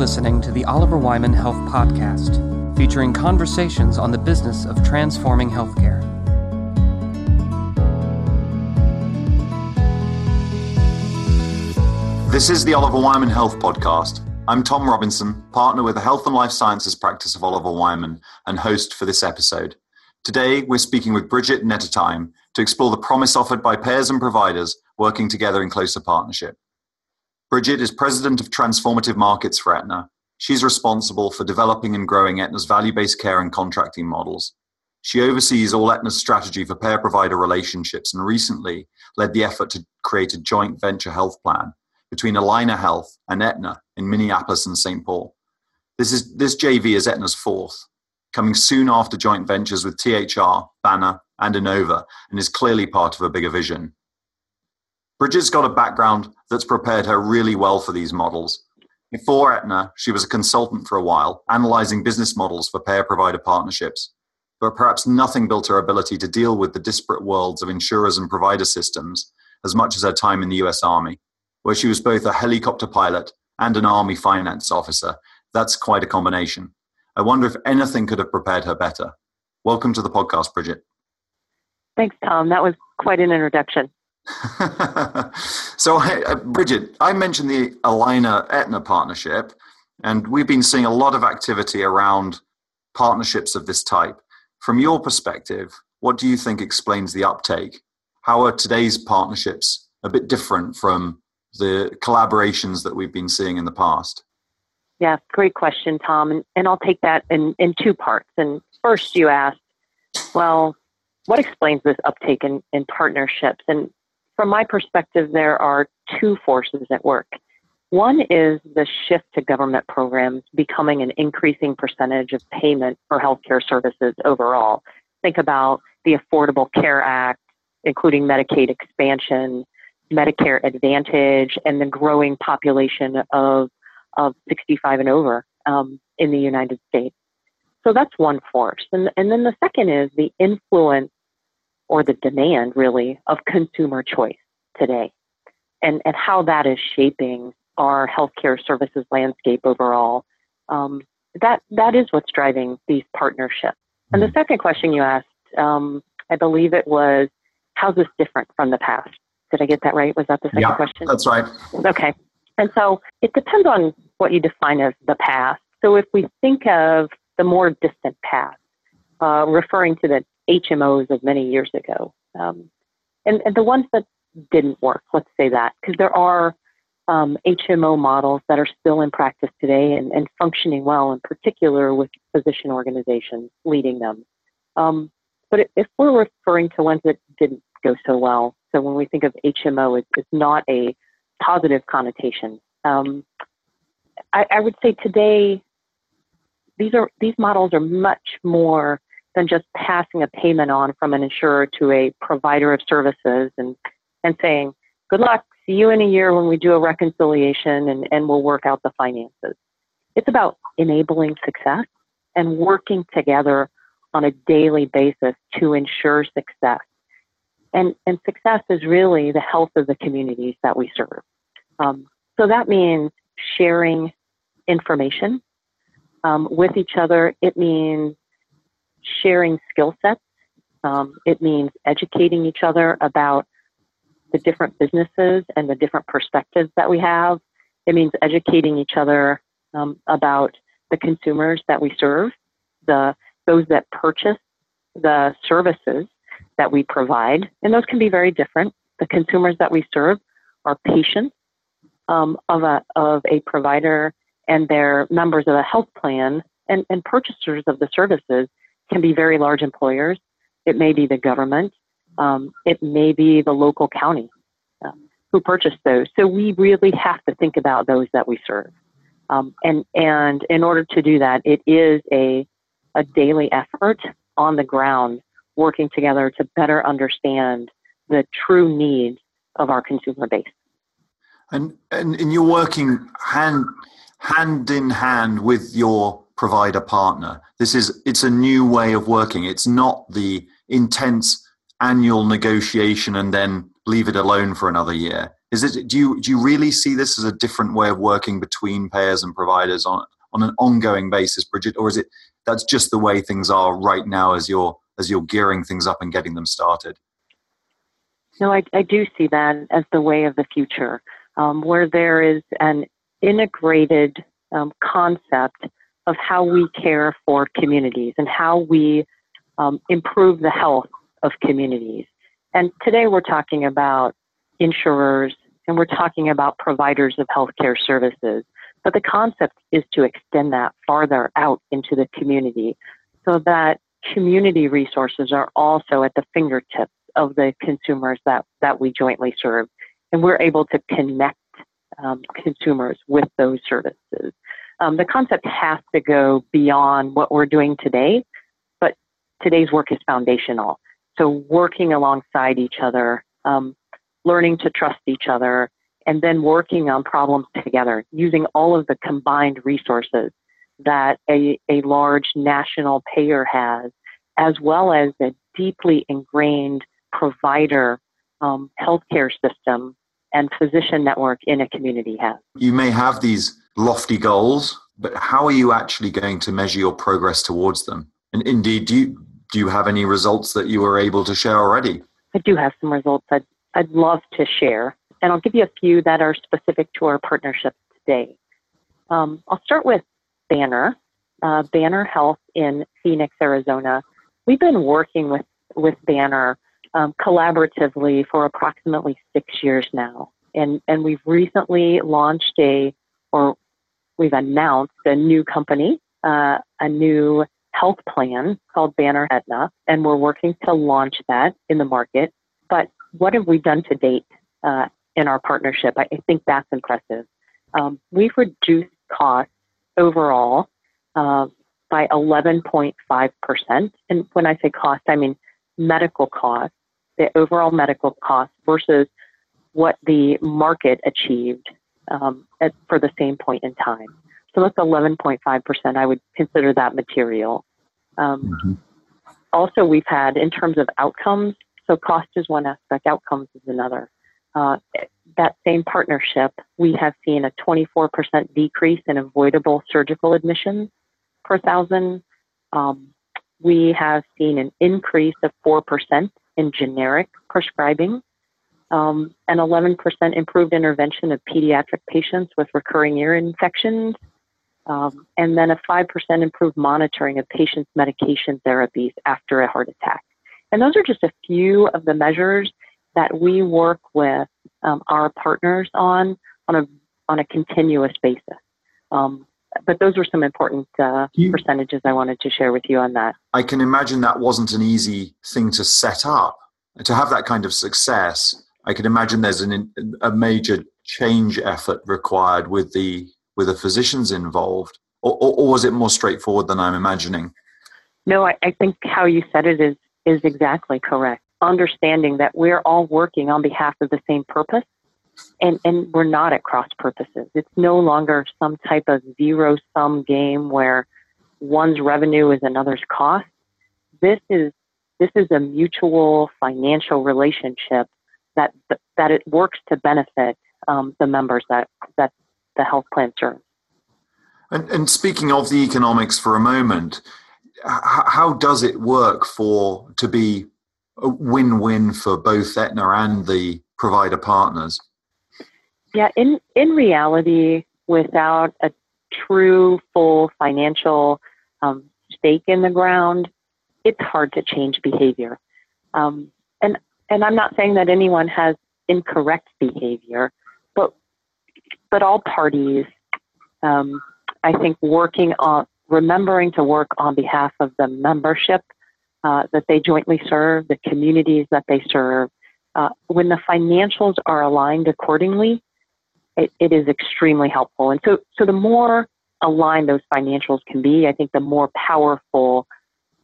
listening to the Oliver Wyman Health Podcast, featuring conversations on the business of transforming healthcare. This is the Oliver Wyman Health Podcast. I'm Tom Robinson, partner with the Health and Life Sciences practice of Oliver Wyman, and host for this episode. Today, we're speaking with Bridget Nettertime to explore the promise offered by payers and providers working together in closer partnership. Bridget is president of Transformative Markets for Aetna. She's responsible for developing and growing Aetna's value based care and contracting models. She oversees all Aetna's strategy for payer provider relationships and recently led the effort to create a joint venture health plan between Allina Health and Aetna in Minneapolis and St. Paul. This, is, this JV is Aetna's fourth, coming soon after joint ventures with THR, Banner, and Inova, and is clearly part of a bigger vision. Bridget's got a background that's prepared her really well for these models. Before Aetna, she was a consultant for a while, analyzing business models for payer provider partnerships. But perhaps nothing built her ability to deal with the disparate worlds of insurers and provider systems as much as her time in the US Army, where she was both a helicopter pilot and an Army finance officer. That's quite a combination. I wonder if anything could have prepared her better. Welcome to the podcast, Bridget. Thanks, Tom. That was quite an introduction. so, uh, Bridget, I mentioned the Allina Aetna partnership, and we've been seeing a lot of activity around partnerships of this type. From your perspective, what do you think explains the uptake? How are today's partnerships a bit different from the collaborations that we've been seeing in the past? Yeah, great question, Tom. And, and I'll take that in, in two parts. And first, you asked, well, what explains this uptake in, in partnerships? And from my perspective, there are two forces at work. One is the shift to government programs becoming an increasing percentage of payment for healthcare services overall. Think about the Affordable Care Act, including Medicaid expansion, Medicare Advantage, and the growing population of, of 65 and over um, in the United States. So that's one force. And, and then the second is the influence or the demand really of consumer choice today and, and how that is shaping our healthcare services landscape overall. Um, that, that is what's driving these partnerships. And the mm-hmm. second question you asked, um, I believe it was, how's this different from the past? Did I get that right? Was that the second yeah, question? That's right. Okay. And so it depends on what you define as the past. So if we think of the more distant past, uh, referring to the HMOs of many years ago. Um, and, and, the ones that didn't work, let's say that, because there are um, HMO models that are still in practice today and, and, functioning well, in particular with physician organizations leading them. Um, but if we're referring to ones that didn't go so well, so when we think of HMO, it's, it's not a positive connotation. Um, I, I would say today, these are these models are much more than just passing a payment on from an insurer to a provider of services and, and saying, good luck, see you in a year when we do a reconciliation and, and we'll work out the finances. It's about enabling success and working together on a daily basis to ensure success. And, and success is really the health of the communities that we serve. Um, so that means sharing information um, with each other. It means sharing skill sets. Um, it means educating each other about the different businesses and the different perspectives that we have. It means educating each other um, about the consumers that we serve, the those that purchase the services that we provide, and those can be very different. The consumers that we serve are patients um, of a of a provider and their members of a health plan and, and purchasers of the services can be very large employers. It may be the government. Um, it may be the local county uh, who purchase those. So we really have to think about those that we serve. Um, and, and in order to do that, it is a, a daily effort on the ground working together to better understand the true needs of our consumer base. And, and, and you're working hand, hand in hand with your provider partner. This is it's a new way of working. It's not the intense annual negotiation and then leave it alone for another year. Is it? Do you do you really see this as a different way of working between payers and providers on on an ongoing basis, Bridget, or is it that's just the way things are right now as you're as you're gearing things up and getting them started? No, I, I do see that as the way of the future, um, where there is an integrated um, concept of how we care for communities and how we um, improve the health of communities. And today we're talking about insurers and we're talking about providers of healthcare services. But the concept is to extend that farther out into the community so that community resources are also at the fingertips of the consumers that, that we jointly serve. And we're able to connect um, consumers with those services. Um, the concept has to go beyond what we're doing today, but today's work is foundational. So working alongside each other, um, learning to trust each other, and then working on problems together using all of the combined resources that a, a large national payer has, as well as a deeply ingrained provider um, healthcare system and physician network in a community has. You may have these lofty goals, but how are you actually going to measure your progress towards them? And indeed, do you, do you have any results that you were able to share already? I do have some results I'd, I'd love to share, and I'll give you a few that are specific to our partnership today. Um, I'll start with Banner, uh, Banner Health in Phoenix, Arizona. We've been working with, with Banner um, collaboratively for approximately six years now. And, and we've recently launched a, or we've announced a new company, uh, a new health plan called Banner Aetna, and we're working to launch that in the market. But what have we done to date uh, in our partnership? I, I think that's impressive. Um, we've reduced costs overall uh, by 11.5%. And when I say cost, I mean medical costs, the overall medical cost versus what the market achieved um, at, for the same point in time. So that's 11.5%. I would consider that material. Um, mm-hmm. Also, we've had, in terms of outcomes, so cost is one aspect, outcomes is another. Uh, that same partnership, we have seen a 24% decrease in avoidable surgical admissions per thousand. Um, we have seen an increase of 4% in generic prescribing, um, an 11% improved intervention of pediatric patients with recurring ear infections, um, and then a 5% improved monitoring of patients' medication therapies after a heart attack. And those are just a few of the measures that we work with um, our partners on on a on a continuous basis. Um, but those were some important uh, you, percentages I wanted to share with you on that. I can imagine that wasn't an easy thing to set up. To have that kind of success, I can imagine there's an, a major change effort required with the with the physicians involved, or, or, or was it more straightforward than I'm imagining? No, I, I think how you said it is is exactly correct. Understanding that we're all working on behalf of the same purpose and, and we're not at cross purposes. It's no longer some type of zero sum game where one's revenue is another's cost. This is this is a mutual financial relationship that that it works to benefit um, the members that that the health plan serves. And, and speaking of the economics for a moment, how does it work for to be a win-win for both Aetna and the provider partners? Yeah, in in reality, without a true full financial um, stake in the ground, it's hard to change behavior. Um, and I'm not saying that anyone has incorrect behavior, but but all parties, um, I think, working on remembering to work on behalf of the membership uh, that they jointly serve, the communities that they serve. Uh, when the financials are aligned accordingly, it, it is extremely helpful. And so, so the more aligned those financials can be, I think the more powerful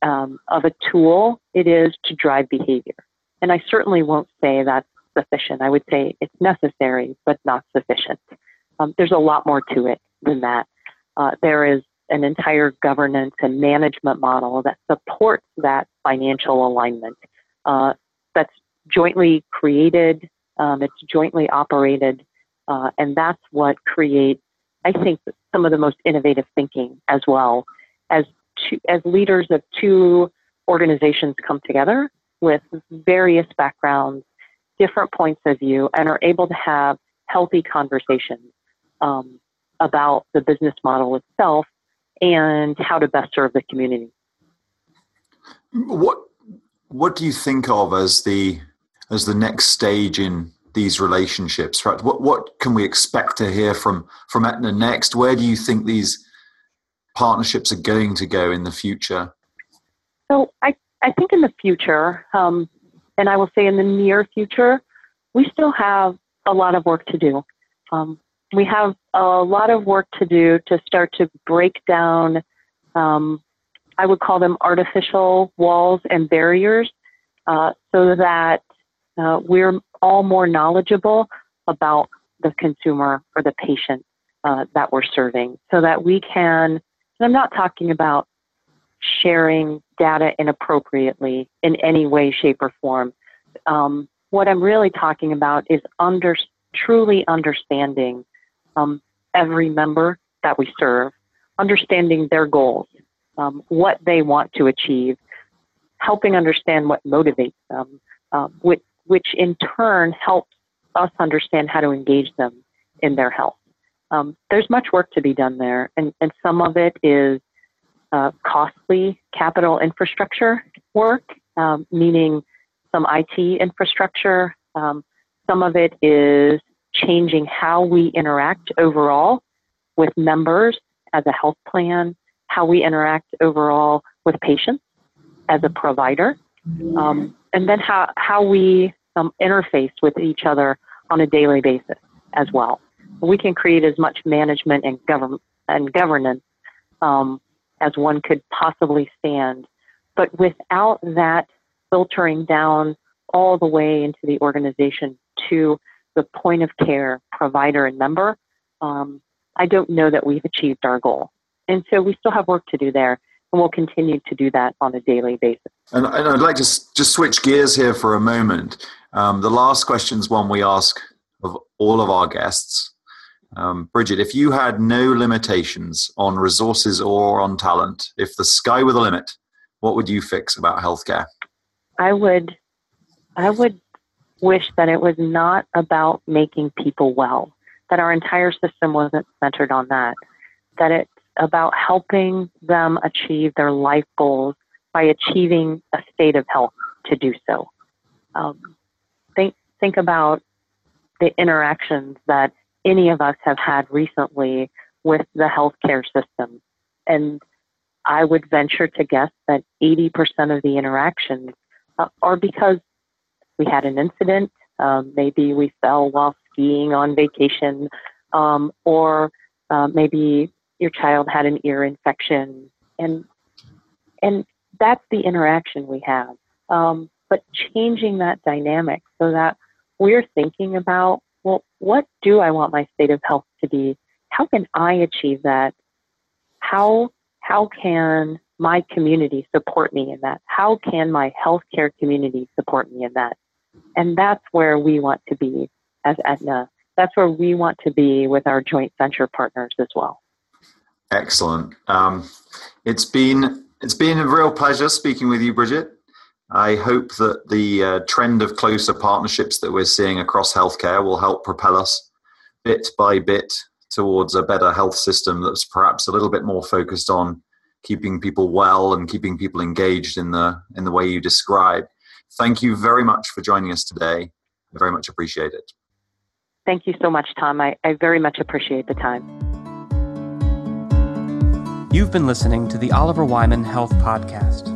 um, of a tool it is to drive behavior. And I certainly won't say that's sufficient. I would say it's necessary, but not sufficient. Um, there's a lot more to it than that. Uh, there is an entire governance and management model that supports that financial alignment uh, that's jointly created Um, it's jointly operated, uh, and that's what creates, I think, some of the most innovative thinking as well. As two, as leaders of two organizations come together with various backgrounds, different points of view, and are able to have healthy conversations um, about the business model itself and how to best serve the community. What what do you think of as the as the next stage in these relationships? Right, what what can we expect to hear from from Aetna next? Where do you think these partnerships are going to go in the future? So I I think in the future, um, and I will say in the near future, we still have a lot of work to do. Um, we have a lot of work to do to start to break down, um, I would call them artificial walls and barriers, uh, so that uh, we're all more knowledgeable about the consumer or the patient uh, that we're serving, so that we can, and I'm not talking about sharing data inappropriately in any way, shape, or form. Um, what I'm really talking about is under, truly understanding um, every member that we serve, understanding their goals, um, what they want to achieve, helping understand what motivates them, uh, which, which in turn helps us understand how to engage them in their health. Um, there's much work to be done there, and, and some of it is uh, costly capital infrastructure work, um, meaning some IT infrastructure. Um, some of it is changing how we interact overall with members as a health plan, how we interact overall with patients as a provider, um, and then how, how we um, interface with each other on a daily basis as well. We can create as much management and, govern- and governance um, as one could possibly stand. But without that filtering down all the way into the organization to the point of care provider and member, um, I don't know that we've achieved our goal. And so we still have work to do there, and we'll continue to do that on a daily basis. And, and I'd like to just switch gears here for a moment. Um, the last question is one we ask of all of our guests. Um, Bridget, if you had no limitations on resources or on talent, if the sky were the limit, what would you fix about healthcare? I would, I would wish that it was not about making people well, that our entire system wasn't centered on that, that it's about helping them achieve their life goals by achieving a state of health to do so. Um, think, think about the interactions that any of us have had recently with the healthcare system. And I would venture to guess that 80% of the interactions uh, are because we had an incident. Um, maybe we fell while skiing on vacation, um, or uh, maybe your child had an ear infection, and and that's the interaction we have. Um, but changing that dynamic so that we're thinking about, well, what do I want my state of health to be? How can I achieve that? How how can my community support me in that? How can my healthcare community support me in that? And that's where we want to be as Aetna. That's where we want to be with our joint venture partners as well. Excellent. Um, it's been it's been a real pleasure speaking with you, Bridget. I hope that the uh, trend of closer partnerships that we're seeing across healthcare will help propel us bit by bit towards a better health system that's perhaps a little bit more focused on keeping people well and keeping people engaged in the in the way you describe. Thank you very much for joining us today. I very much appreciate it. Thank you so much, Tom. I, I very much appreciate the time. You've been listening to the Oliver Wyman Health Podcast.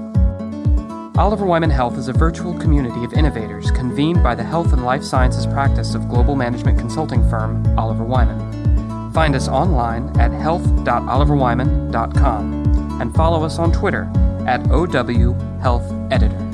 Oliver Wyman Health is a virtual community of innovators convened by the health and life sciences practice of global management consulting firm Oliver Wyman. Find us online at health.oliverwyman.com and follow us on Twitter at OW Health Editor.